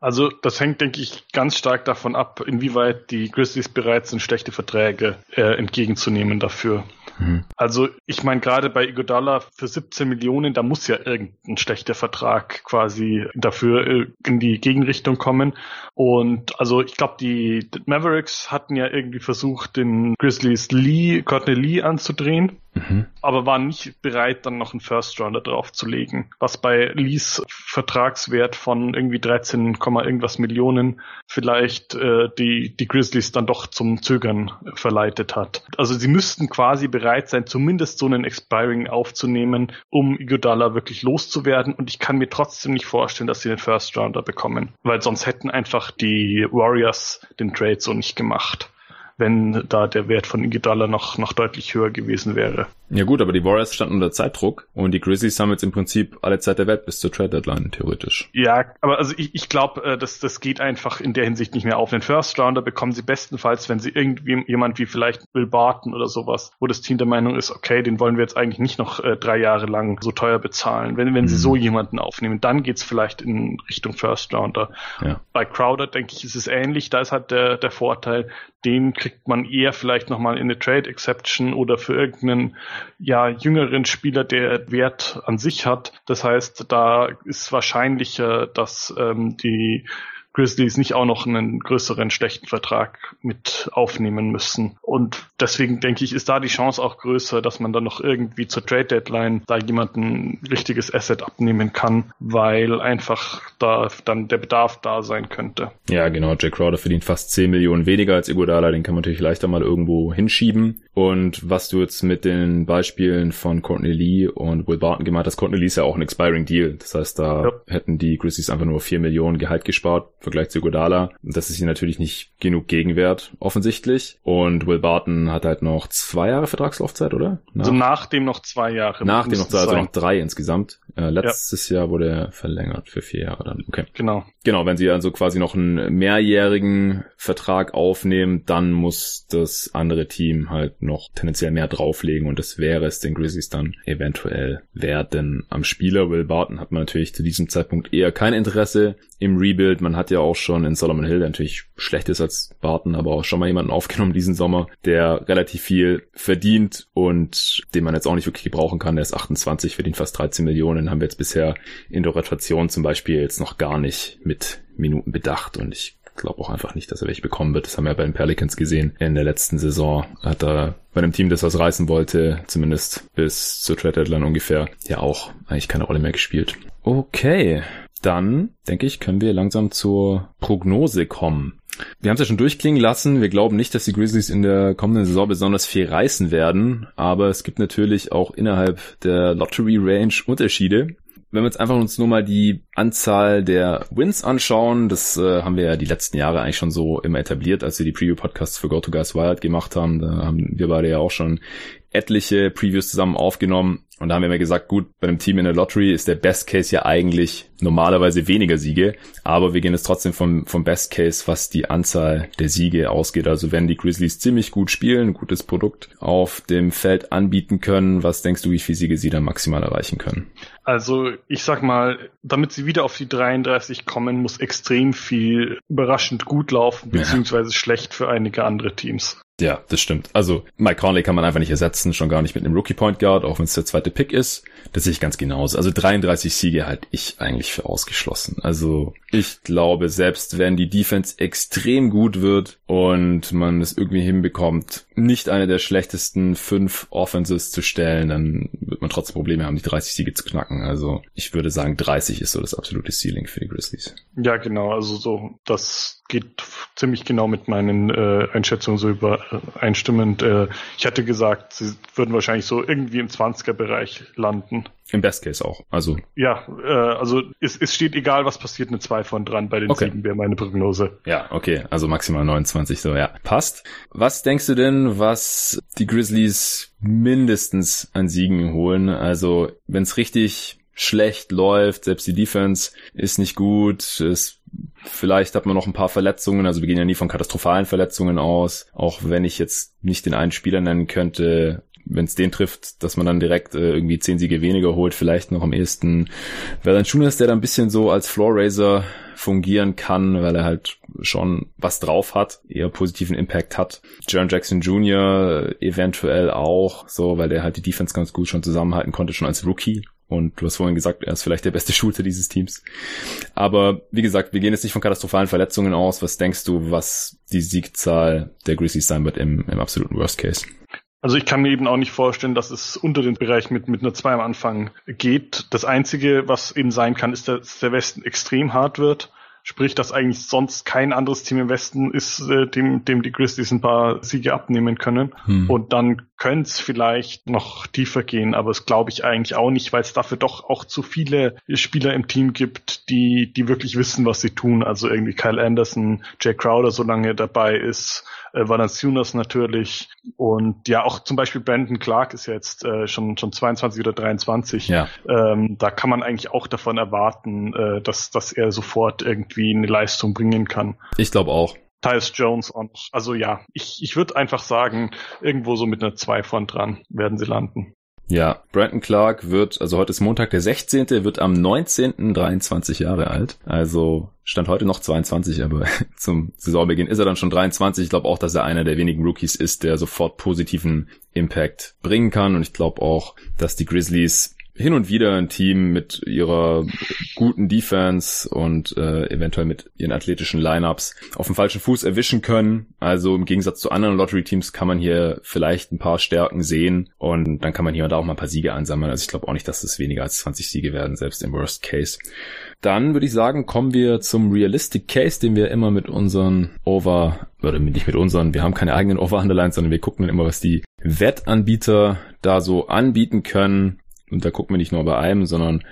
Also das hängt, denke ich, ganz stark davon ab, inwieweit die Grizzlies bereit sind, schlechte Verträge äh, entgegenzunehmen dafür. Mhm. Also ich meine, gerade bei Igodala für 17 Millionen, da muss ja irgendein schlechter Vertrag quasi dafür äh, in die Gegenrichtung kommen. Und also ich glaube, die Mavericks hatten ja irgendwie versucht, den Grizzlies Lee, Courtney Lee anzudrehen. Mhm. Aber waren nicht bereit, dann noch einen First Rounder draufzulegen. Was bei Lees Vertragswert von irgendwie 13, irgendwas Millionen vielleicht äh, die, die Grizzlies dann doch zum Zögern verleitet hat. Also sie müssten quasi bereit sein, zumindest so einen Expiring aufzunehmen, um Iguodala wirklich loszuwerden. Und ich kann mir trotzdem nicht vorstellen, dass sie den First Rounder bekommen, weil sonst hätten einfach die Warriors den Trade so nicht gemacht wenn da der Wert von Iguodala noch, noch deutlich höher gewesen wäre. Ja gut, aber die Warriors standen unter Zeitdruck und die Grizzlies haben jetzt im Prinzip alle Zeit der Welt bis zur Trade Deadline, theoretisch. Ja, aber also ich, ich glaube, äh, das, das geht einfach in der Hinsicht nicht mehr auf. Den First Rounder bekommen sie bestenfalls, wenn sie irgendwie jemand wie vielleicht Will Barton oder sowas, wo das Team der Meinung ist, okay, den wollen wir jetzt eigentlich nicht noch äh, drei Jahre lang so teuer bezahlen. Wenn, wenn mhm. sie so jemanden aufnehmen, dann geht's vielleicht in Richtung First Rounder. Ja. Bei Crowder, denke ich, ist es ähnlich. Da ist halt der, der Vorteil, den kriegt man eher vielleicht nochmal in eine Trade Exception oder für irgendeinen ja, jüngeren Spieler, der Wert an sich hat. Das heißt, da ist wahrscheinlicher, dass ähm, die Grizzlies nicht auch noch einen größeren schlechten Vertrag mit aufnehmen müssen. Und deswegen denke ich, ist da die Chance auch größer, dass man dann noch irgendwie zur Trade Deadline da jemanden richtiges Asset abnehmen kann, weil einfach da dann der Bedarf da sein könnte. Ja, genau. Jack Crowder verdient fast 10 Millionen weniger als Iguodala. Den kann man natürlich leichter mal irgendwo hinschieben. Und was du jetzt mit den Beispielen von Courtney Lee und Will Barton gemacht hast, Courtney Lee ist ja auch ein Expiring Deal. Das heißt, da ja. hätten die Grizzlies einfach nur 4 Millionen Gehalt gespart Vergleich zu Godala. Das ist hier natürlich nicht genug Gegenwert, offensichtlich. Und Will Barton hat halt noch zwei Jahre Vertragslaufzeit, oder? Nach, also nach dem noch zwei Jahre. Nach dem noch zwei, also noch drei insgesamt. Äh, letztes ja. Jahr wurde er verlängert für vier Jahre dann. Okay. Genau. Genau, wenn sie also quasi noch einen mehrjährigen Vertrag aufnehmen, dann muss das andere Team halt noch tendenziell mehr drauflegen und das wäre es den Grizzlies dann eventuell wert, denn am Spieler Will Barton hat man natürlich zu diesem Zeitpunkt eher kein Interesse im Rebuild. Man hat ja auch schon in Solomon Hill, der natürlich schlecht ist als Barton, aber auch schon mal jemanden aufgenommen diesen Sommer, der relativ viel verdient und den man jetzt auch nicht wirklich gebrauchen kann. Der ist 28, verdient fast 13 Millionen, haben wir jetzt bisher in der Rotation zum Beispiel jetzt noch gar nicht mit Minuten bedacht und ich glaube auch einfach nicht, dass er welche bekommen wird. Das haben wir ja bei den Pelicans gesehen. In der letzten Saison hat er bei einem Team, das was reißen wollte, zumindest bis zur Trade Deadline ungefähr, ja auch eigentlich keine Rolle mehr gespielt. Okay, dann denke ich, können wir langsam zur Prognose kommen. Wir haben es ja schon durchklingen lassen. Wir glauben nicht, dass die Grizzlies in der kommenden Saison besonders viel reißen werden. Aber es gibt natürlich auch innerhalb der Lottery Range Unterschiede wenn wir uns einfach uns nur mal die Anzahl der Wins anschauen, das äh, haben wir ja die letzten Jahre eigentlich schon so immer etabliert, als wir die Preview-Podcasts für Go to Guys Wild gemacht haben. Da haben wir beide ja auch schon etliche Previews zusammen aufgenommen und da haben wir immer gesagt, gut, bei einem Team in der Lottery ist der Best Case ja eigentlich normalerweise weniger Siege, aber wir gehen jetzt trotzdem vom, vom Best Case, was die Anzahl der Siege ausgeht. Also wenn die Grizzlies ziemlich gut spielen, ein gutes Produkt auf dem Feld anbieten können, was denkst du, wie viele Siege sie dann maximal erreichen können? Also ich sag mal, damit sie wieder auf die 33 kommen, muss extrem viel überraschend gut laufen, beziehungsweise ja. schlecht für einige andere Teams. Ja, das stimmt. Also Mike Conley kann man einfach nicht ersetzen, schon gar nicht mit einem Rookie Point Guard, auch wenn es der zweite Pick ist. Das sehe ich ganz genauso. Also 33 Siege halte ich eigentlich für ausgeschlossen. Also ich glaube, selbst wenn die Defense extrem gut wird und man es irgendwie hinbekommt, nicht eine der schlechtesten fünf Offenses zu stellen, dann wird man trotzdem Probleme haben, die 30 Siege zu knacken. Also ich würde sagen, 30 ist so das absolute Ceiling für die Grizzlies. Ja, genau. Also so, das geht ziemlich genau mit meinen äh, Einschätzungen so übereinstimmend. Äh, ich hatte gesagt, sie würden wahrscheinlich so irgendwie im 20er-Bereich landen. Im Best Case auch. Also. Ja, äh, also es, es steht egal, was passiert, eine 2 von dran bei den okay. Siegen wäre meine Prognose. Ja, okay. Also maximal 29, so ja. Passt. Was denkst du denn, was die Grizzlies mindestens an Siegen holen? Also, wenn es richtig schlecht läuft, selbst die Defense ist nicht gut, es, vielleicht hat man noch ein paar Verletzungen, also wir gehen ja nie von katastrophalen Verletzungen aus, auch wenn ich jetzt nicht den einen Spieler nennen könnte, wenn es den trifft, dass man dann direkt äh, irgendwie zehn Siege weniger holt, vielleicht noch am ehesten Valanciunas, der da ein bisschen so als Floor Raiser fungieren kann, weil er halt schon was drauf hat, eher positiven Impact hat. Jaron Jackson Jr. eventuell auch, so, weil der halt die Defense ganz gut schon zusammenhalten konnte, schon als Rookie. Und du hast vorhin gesagt, er ist vielleicht der beste Shooter dieses Teams. Aber wie gesagt, wir gehen jetzt nicht von katastrophalen Verletzungen aus. Was denkst du, was die Siegzahl der Grizzlies sein wird im, im absoluten Worst Case? Also ich kann mir eben auch nicht vorstellen, dass es unter den Bereich mit, mit einer 2 am Anfang geht. Das Einzige, was eben sein kann, ist, dass der Westen extrem hart wird. Sprich, dass eigentlich sonst kein anderes Team im Westen ist, äh, dem, dem die Grizzlies ein paar Siege abnehmen können. Hm. Und dann könnte es vielleicht noch tiefer gehen, aber das glaube ich eigentlich auch nicht, weil es dafür doch auch zu viele Spieler im Team gibt, die, die wirklich wissen, was sie tun. Also irgendwie Kyle Anderson, Jay Crowder, solange er dabei ist, äh, Valanciunas natürlich und ja auch zum Beispiel Brandon Clark ist jetzt äh, schon schon 22 oder 23. Ja. Ähm, da kann man eigentlich auch davon erwarten, äh, dass dass er sofort irgendwie eine Leistung bringen kann. Ich glaube auch. Tyus Jones und also ja, ich, ich würde einfach sagen, irgendwo so mit einer 2 von dran werden sie landen. Ja, Brandon Clark wird, also heute ist Montag der 16., wird am 19. 23 Jahre alt. Also stand heute noch 22, aber zum Saisonbeginn ist er dann schon 23. Ich glaube auch, dass er einer der wenigen Rookies ist, der sofort positiven Impact bringen kann. Und ich glaube auch, dass die Grizzlies hin und wieder ein Team mit ihrer guten Defense und äh, eventuell mit ihren athletischen Lineups auf dem falschen Fuß erwischen können. Also im Gegensatz zu anderen Lottery-Teams kann man hier vielleicht ein paar Stärken sehen und dann kann man hier und da auch mal ein paar Siege einsammeln. Also ich glaube auch nicht, dass es weniger als 20 Siege werden, selbst im Worst Case. Dann würde ich sagen, kommen wir zum Realistic Case, den wir immer mit unseren Over, oder nicht mit unseren, wir haben keine eigenen Over-Underlines, sondern wir gucken dann immer, was die Wettanbieter da so anbieten können und da gucken wir nicht nur bei einem, sondern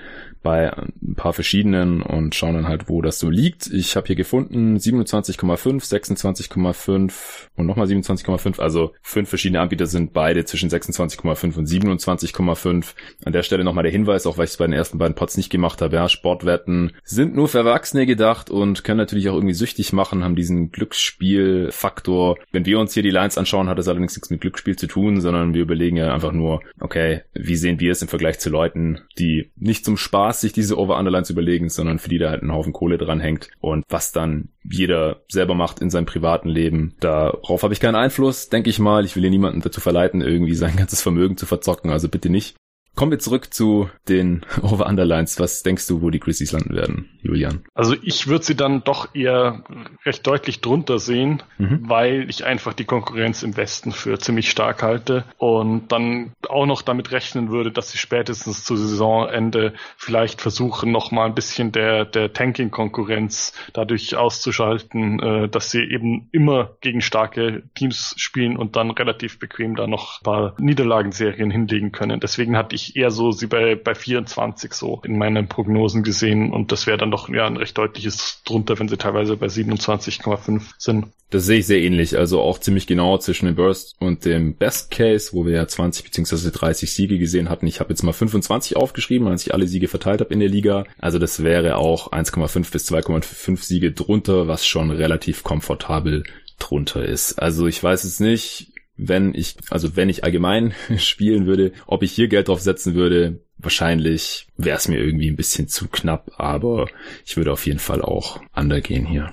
bei ein paar verschiedenen und schauen dann halt, wo das so liegt. Ich habe hier gefunden 27,5, 26,5 und nochmal 27,5. Also fünf verschiedene Anbieter sind beide zwischen 26,5 und 27,5. An der Stelle nochmal der Hinweis, auch weil ich es bei den ersten beiden Pots nicht gemacht habe. Ja, Sportwetten sind nur für Erwachsene gedacht und können natürlich auch irgendwie süchtig machen, haben diesen Glücksspielfaktor. Wenn wir uns hier die Lines anschauen, hat das allerdings nichts mit Glücksspiel zu tun, sondern wir überlegen ja einfach nur, okay, wie sehen wir es im Vergleich zu Leuten, die nicht zum Spaß Spaß, sich diese Over-Underlines überlegen, sondern für die da halt ein Haufen Kohle dran hängt. Und was dann jeder selber macht in seinem privaten Leben, darauf habe ich keinen Einfluss, denke ich mal. Ich will hier niemanden dazu verleiten, irgendwie sein ganzes Vermögen zu verzocken, also bitte nicht. Kommen wir zurück zu den Over-Underlines. Was denkst du, wo die Grizzlies landen werden, Julian? Also ich würde sie dann doch eher recht deutlich drunter sehen, mhm. weil ich einfach die Konkurrenz im Westen für ziemlich stark halte und dann auch noch damit rechnen würde, dass sie spätestens zu Saisonende vielleicht versuchen, noch mal ein bisschen der, der Tanking-Konkurrenz dadurch auszuschalten, äh, dass sie eben immer gegen starke Teams spielen und dann relativ bequem da noch ein paar Niederlagenserien hinlegen können. Deswegen hatte ich eher so sie bei, bei 24 so in meinen Prognosen gesehen und das wäre dann doch ja ein recht deutliches drunter, wenn sie teilweise bei 27,5 sind. Das sehe ich sehr ähnlich, also auch ziemlich genau zwischen dem Burst und dem Best Case, wo wir ja 20 bzw. 30 Siege gesehen hatten. Ich habe jetzt mal 25 aufgeschrieben, als ich alle Siege verteilt habe in der Liga. Also das wäre auch 1,5 bis 2,5 Siege drunter, was schon relativ komfortabel drunter ist. Also ich weiß es nicht, wenn ich, also wenn ich allgemein spielen würde, ob ich hier Geld drauf setzen würde, wahrscheinlich wäre es mir irgendwie ein bisschen zu knapp, aber ich würde auf jeden Fall auch undergehen hier.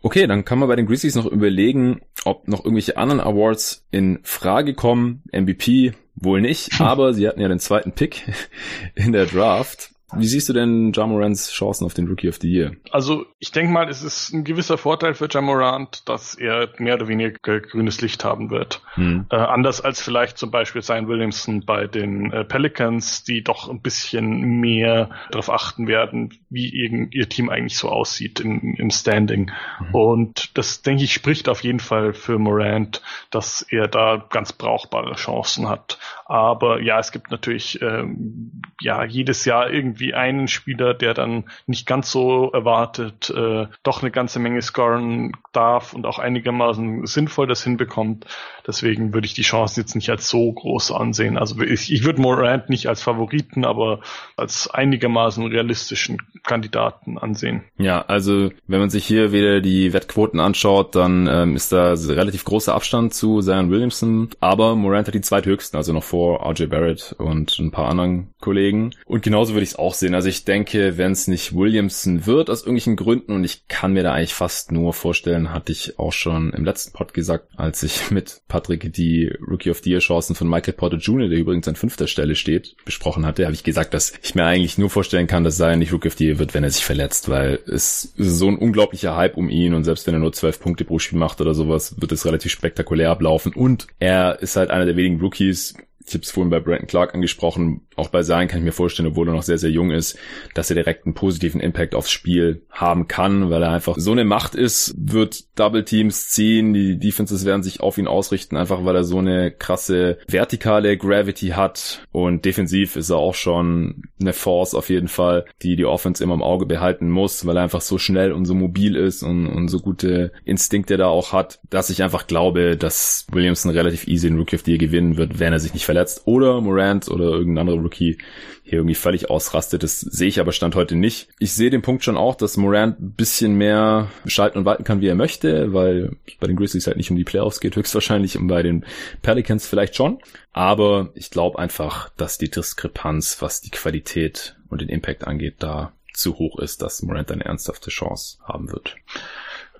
Okay, dann kann man bei den Grizzlies noch überlegen, ob noch irgendwelche anderen Awards in Frage kommen. MVP wohl nicht, aber sie hatten ja den zweiten Pick in der Draft. Wie siehst du denn Jamorans Chancen auf den Rookie of the Year? Also ich denke mal, es ist ein gewisser Vorteil für Jamorant, dass er mehr oder weniger grünes Licht haben wird. Hm. Äh, anders als vielleicht zum Beispiel Zion Williamson bei den äh, Pelicans, die doch ein bisschen mehr darauf achten werden, wie ihr, ihr Team eigentlich so aussieht im, im Standing. Hm. Und das, denke ich, spricht auf jeden Fall für Morant, dass er da ganz brauchbare Chancen hat. Aber ja, es gibt natürlich ähm, ja jedes Jahr irgendwie irgendwie einen Spieler, der dann nicht ganz so erwartet, äh, doch eine ganze Menge scoren darf und auch einigermaßen sinnvoll das hinbekommt. Deswegen würde ich die Chancen jetzt nicht als so groß ansehen. Also ich, ich würde Morant nicht als Favoriten, aber als einigermaßen realistischen Kandidaten ansehen. Ja, also wenn man sich hier wieder die Wettquoten anschaut, dann ähm, ist da relativ großer Abstand zu Zion Williamson, aber Morant hat die zweithöchsten, also noch vor RJ Barrett und ein paar anderen Kollegen. Und genauso würde ich es auch sehen. Also ich denke, wenn es nicht Williamson wird aus irgendwelchen Gründen und ich kann mir da eigentlich fast nur vorstellen, hatte ich auch schon im letzten Pod gesagt, als ich mit Patrick die Rookie of the Year Chancen von Michael Porter Jr., der übrigens an fünfter Stelle steht, besprochen hatte, habe ich gesagt, dass ich mir eigentlich nur vorstellen kann, dass Zion nicht Rookie of the Year wird, wenn er sich verletzt, weil es so ein unglaublicher Hype um ihn und selbst wenn er nur zwölf Punkte pro Spiel macht oder sowas, wird es relativ spektakulär ablaufen und er ist halt einer der wenigen Rookies, es vorhin bei Brandon Clark angesprochen, auch bei Sein kann ich mir vorstellen, obwohl er noch sehr, sehr jung ist, dass er direkt einen positiven Impact aufs Spiel haben kann, weil er einfach so eine Macht ist, wird Double Teams ziehen, die Defenses werden sich auf ihn ausrichten, einfach weil er so eine krasse vertikale Gravity hat. Und defensiv ist er auch schon eine Force auf jeden Fall, die die Offense immer im Auge behalten muss, weil er einfach so schnell und so mobil ist und, und so gute Instinkte da auch hat, dass ich einfach glaube, dass Williamson relativ easy den Rookie of the Year gewinnen wird, wenn er sich nicht verletzt oder Morant oder irgendein anderer Rookie hier irgendwie völlig ausrastet. Das sehe ich aber Stand heute nicht. Ich sehe den Punkt schon auch, dass Morant ein bisschen mehr schalten und walten kann, wie er möchte, weil bei den Grizzlies halt nicht um die Playoffs geht, höchstwahrscheinlich und bei den Pelicans vielleicht schon. Aber ich glaube einfach, dass die Diskrepanz, was die Qualität und den Impact angeht, da zu hoch ist, dass Morant eine ernsthafte Chance haben wird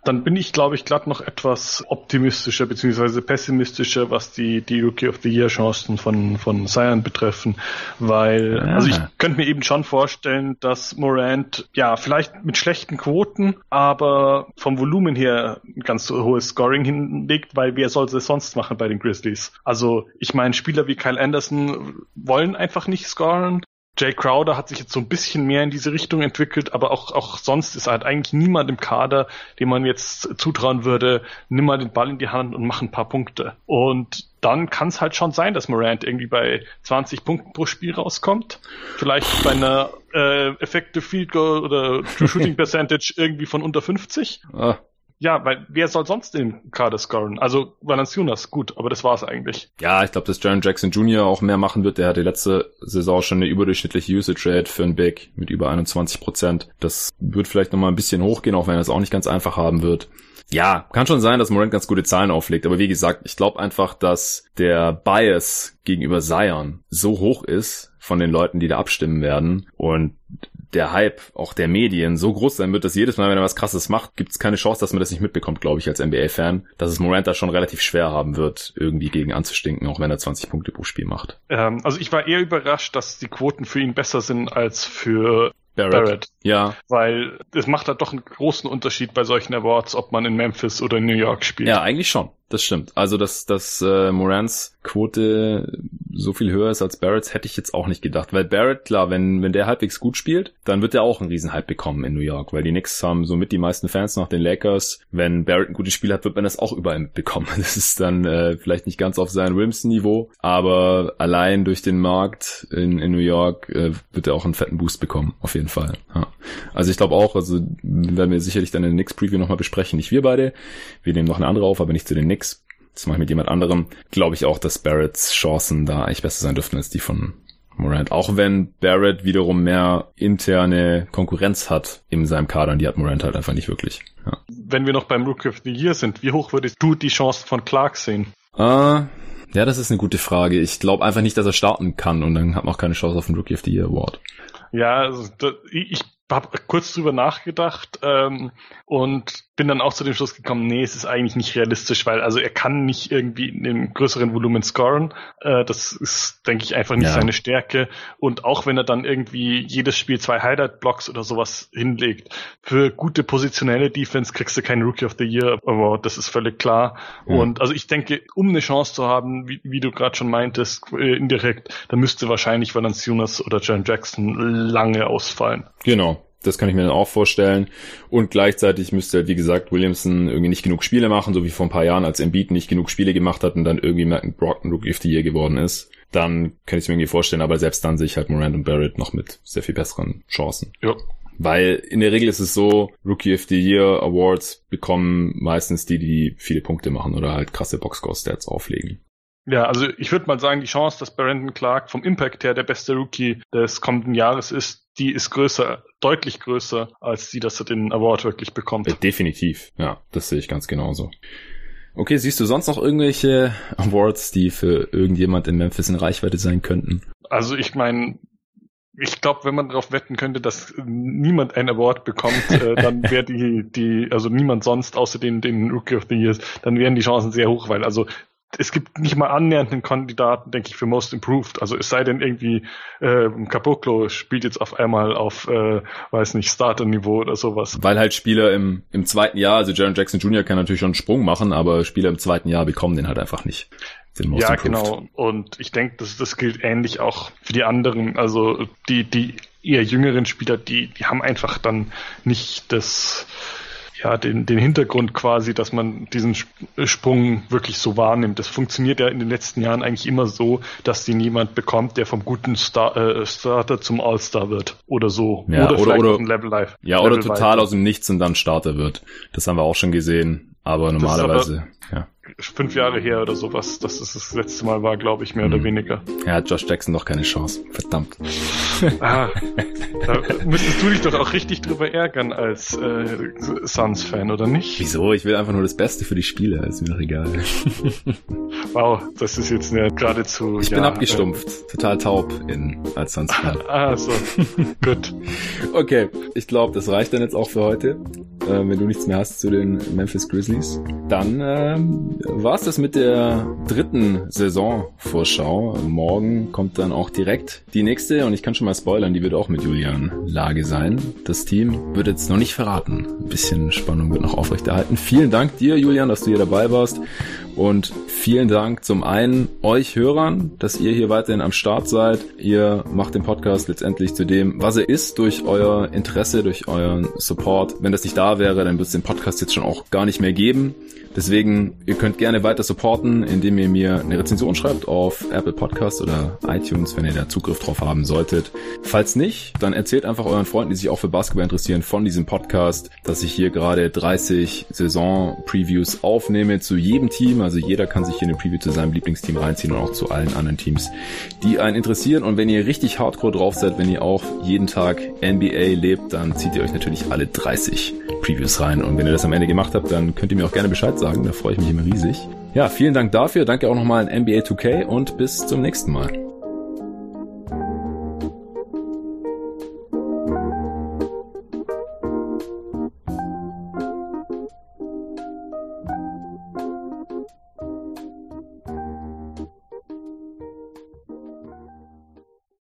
dann bin ich, glaube ich, glatt noch etwas optimistischer bzw. pessimistischer, was die, die Rookie of the Year Chancen von, von Zion betreffen, weil, ah. also ich könnte mir eben schon vorstellen, dass Morant, ja, vielleicht mit schlechten Quoten, aber vom Volumen her ein ganz hohes Scoring hinlegt, weil wer soll es sonst machen bei den Grizzlies? Also, ich meine, Spieler wie Kyle Anderson wollen einfach nicht scoren. Jay Crowder hat sich jetzt so ein bisschen mehr in diese Richtung entwickelt, aber auch, auch sonst ist halt eigentlich niemand im Kader, dem man jetzt zutrauen würde, nimm mal den Ball in die Hand und mach ein paar Punkte. Und dann kann es halt schon sein, dass Morant irgendwie bei 20 Punkten pro Spiel rauskommt. Vielleicht bei einer äh, Effective Field Goal oder True Shooting Percentage irgendwie von unter 50. Ah. Ja, weil wer soll sonst den Kader scoren? Also Valanciunas, gut, aber das war's eigentlich. Ja, ich glaube, dass Jaron Jackson Jr. auch mehr machen wird. Der hatte letzte Saison schon eine überdurchschnittliche Usage Rate für einen Big mit über 21 Prozent. Das wird vielleicht nochmal ein bisschen hochgehen, auch wenn er es auch nicht ganz einfach haben wird. Ja, kann schon sein, dass Morant ganz gute Zahlen auflegt, aber wie gesagt, ich glaube einfach, dass der Bias gegenüber Zion so hoch ist von den Leuten, die da abstimmen werden und der Hype auch der Medien so groß sein wird, dass jedes Mal, wenn er was krasses macht, gibt es keine Chance, dass man das nicht mitbekommt, glaube ich, als NBA-Fan, dass es Morant da schon relativ schwer haben wird, irgendwie gegen anzustinken, auch wenn er 20 Punkte pro Spiel macht. Ähm, also ich war eher überrascht, dass die Quoten für ihn besser sind als für Barrett. Barrett. Ja. Weil es macht halt doch einen großen Unterschied bei solchen Awards, ob man in Memphis oder in New York spielt. Ja, eigentlich schon. Das stimmt. Also, dass, dass äh, Morans Quote so viel höher ist als Barretts, hätte ich jetzt auch nicht gedacht. Weil Barrett, klar, wenn, wenn der halbwegs gut spielt, dann wird er auch einen Riesenhype bekommen in New York. Weil die Knicks haben somit die meisten Fans nach den Lakers. Wenn Barrett ein gutes Spiel hat, wird man das auch überall mitbekommen. Das ist dann äh, vielleicht nicht ganz auf sein Williamson-Niveau, aber allein durch den Markt in, in New York äh, wird er auch einen fetten Boost bekommen. Auf jeden Fall. Ja. Also ich glaube auch, also werden wir sicherlich dann in der Knicks-Preview nochmal besprechen. Nicht wir beide. Wir nehmen noch eine andere auf, aber nicht zu den Knicks. Das mache ich mit jemand anderem. Glaube ich auch, dass Barretts Chancen da eigentlich besser sein dürften als die von Morant. Auch wenn Barrett wiederum mehr interne Konkurrenz hat in seinem Kader und die hat Morant halt einfach nicht wirklich. Ja. Wenn wir noch beim Rookie of the Year sind, wie hoch würdest du die Chancen von Clark sehen? Uh, ja, das ist eine gute Frage. Ich glaube einfach nicht, dass er starten kann und dann hat man auch keine Chance auf den Rookie of the Year Award. Ja, also, ich habe kurz drüber nachgedacht ähm, und bin dann auch zu dem Schluss gekommen, nee, es ist eigentlich nicht realistisch, weil also er kann nicht irgendwie in einem größeren Volumen scoren. Äh, das ist, denke ich, einfach nicht ja. seine Stärke. Und auch wenn er dann irgendwie jedes Spiel zwei Highlight-Blocks oder sowas hinlegt, für gute positionelle Defense kriegst du keinen Rookie of the Year Award, das ist völlig klar. Ja. Und also ich denke, um eine Chance zu haben, wie, wie du gerade schon meintest, äh, indirekt, da müsste wahrscheinlich Valanciunas oder John Jackson lange ausfallen. Genau. Das kann ich mir dann auch vorstellen. Und gleichzeitig müsste halt, wie gesagt, Williamson irgendwie nicht genug Spiele machen, so wie vor ein paar Jahren, als Embiid nicht genug Spiele gemacht hat und dann irgendwie Merton Brockton Rookie of the Year geworden ist. Dann könnte ich es mir irgendwie vorstellen, aber selbst dann sehe ich halt Morant und Barrett noch mit sehr viel besseren Chancen. Ja. Weil in der Regel ist es so, Rookie of the Year Awards bekommen meistens die, die viele Punkte machen oder halt krasse Boxscore-Stats auflegen. Ja, also ich würde mal sagen, die Chance, dass Brandon Clark vom Impact her der beste Rookie des kommenden Jahres ist, die ist größer, deutlich größer, als die, dass er den Award wirklich bekommt. Äh, definitiv, ja, das sehe ich ganz genauso. Okay, siehst du sonst noch irgendwelche Awards, die für irgendjemand in Memphis in Reichweite sein könnten? Also ich meine, ich glaube, wenn man darauf wetten könnte, dass niemand ein Award bekommt, äh, dann wäre die, die, also niemand sonst außer den, den Rookie of the Years, dann wären die Chancen sehr hoch, weil also es gibt nicht mal annähernd einen Kandidaten, denke ich, für Most Improved. Also es sei denn irgendwie, äh, Caboclo spielt jetzt auf einmal auf, äh, weiß nicht, Starter-Niveau oder sowas. Weil halt Spieler im, im zweiten Jahr, also Jaron Jackson Jr. kann natürlich schon einen Sprung machen, aber Spieler im zweiten Jahr bekommen den halt einfach nicht. Den Most ja, improved. genau. Und ich denke, das, das gilt ähnlich auch für die anderen. Also die, die eher jüngeren Spieler, die, die haben einfach dann nicht das ja, den, den Hintergrund quasi, dass man diesen Sprung wirklich so wahrnimmt. Das funktioniert ja in den letzten Jahren eigentlich immer so, dass den jemand bekommt, der vom guten Star, äh, Starter zum All-Star wird oder so. Ja, oder, oder, oder Level Life. Ja, Level oder total Life. aus dem Nichts und dann Starter wird. Das haben wir auch schon gesehen. Aber normalerweise, aber, ja fünf Jahre her oder sowas, dass es das letzte Mal war, glaube ich, mehr mhm. oder weniger. Ja, hat Josh Jackson noch keine Chance. Verdammt. ah, da müsstest du dich doch auch richtig drüber ärgern als äh, Suns-Fan, oder nicht? Wieso? Ich will einfach nur das Beste für die Spiele, ist mir doch egal. wow, das ist jetzt eine geradezu... Ich ja, bin abgestumpft, äh, total taub in, als Suns-Fan. ah, so. Gut. Okay, ich glaube, das reicht dann jetzt auch für heute. Äh, wenn du nichts mehr hast zu den Memphis Grizzlies, dann ähm, war es das mit der dritten Saisonvorschau. Morgen kommt dann auch direkt die nächste und ich kann schon mal spoilern, die wird auch mit Julian Lage sein. Das Team wird jetzt noch nicht verraten. Ein bisschen Spannung wird noch aufrechterhalten. Vielen Dank dir, Julian, dass du hier dabei warst und vielen Dank zum einen euch Hörern, dass ihr hier weiterhin am Start seid. Ihr macht den Podcast letztendlich zu dem, was er ist, durch euer Interesse, durch euren Support. Wenn das nicht da wäre, dann wird es den Podcast jetzt schon auch gar nicht mehr geben. Deswegen, ihr könnt gerne weiter supporten, indem ihr mir eine Rezension schreibt auf Apple Podcast oder iTunes, wenn ihr da Zugriff drauf haben solltet. Falls nicht, dann erzählt einfach euren Freunden, die sich auch für Basketball interessieren, von diesem Podcast, dass ich hier gerade 30 Saison-Previews aufnehme zu jedem Team. Also jeder kann sich hier eine Preview zu seinem Lieblingsteam reinziehen und auch zu allen anderen Teams, die einen interessieren. Und wenn ihr richtig hardcore drauf seid, wenn ihr auch jeden Tag NBA lebt, dann zieht ihr euch natürlich alle 30 Previews rein. Und wenn ihr das am Ende gemacht habt, dann könnt ihr mir auch gerne Bescheid sagen. Da freue ich mich immer riesig. Ja, vielen Dank dafür. Danke auch nochmal an NBA 2K und bis zum nächsten Mal.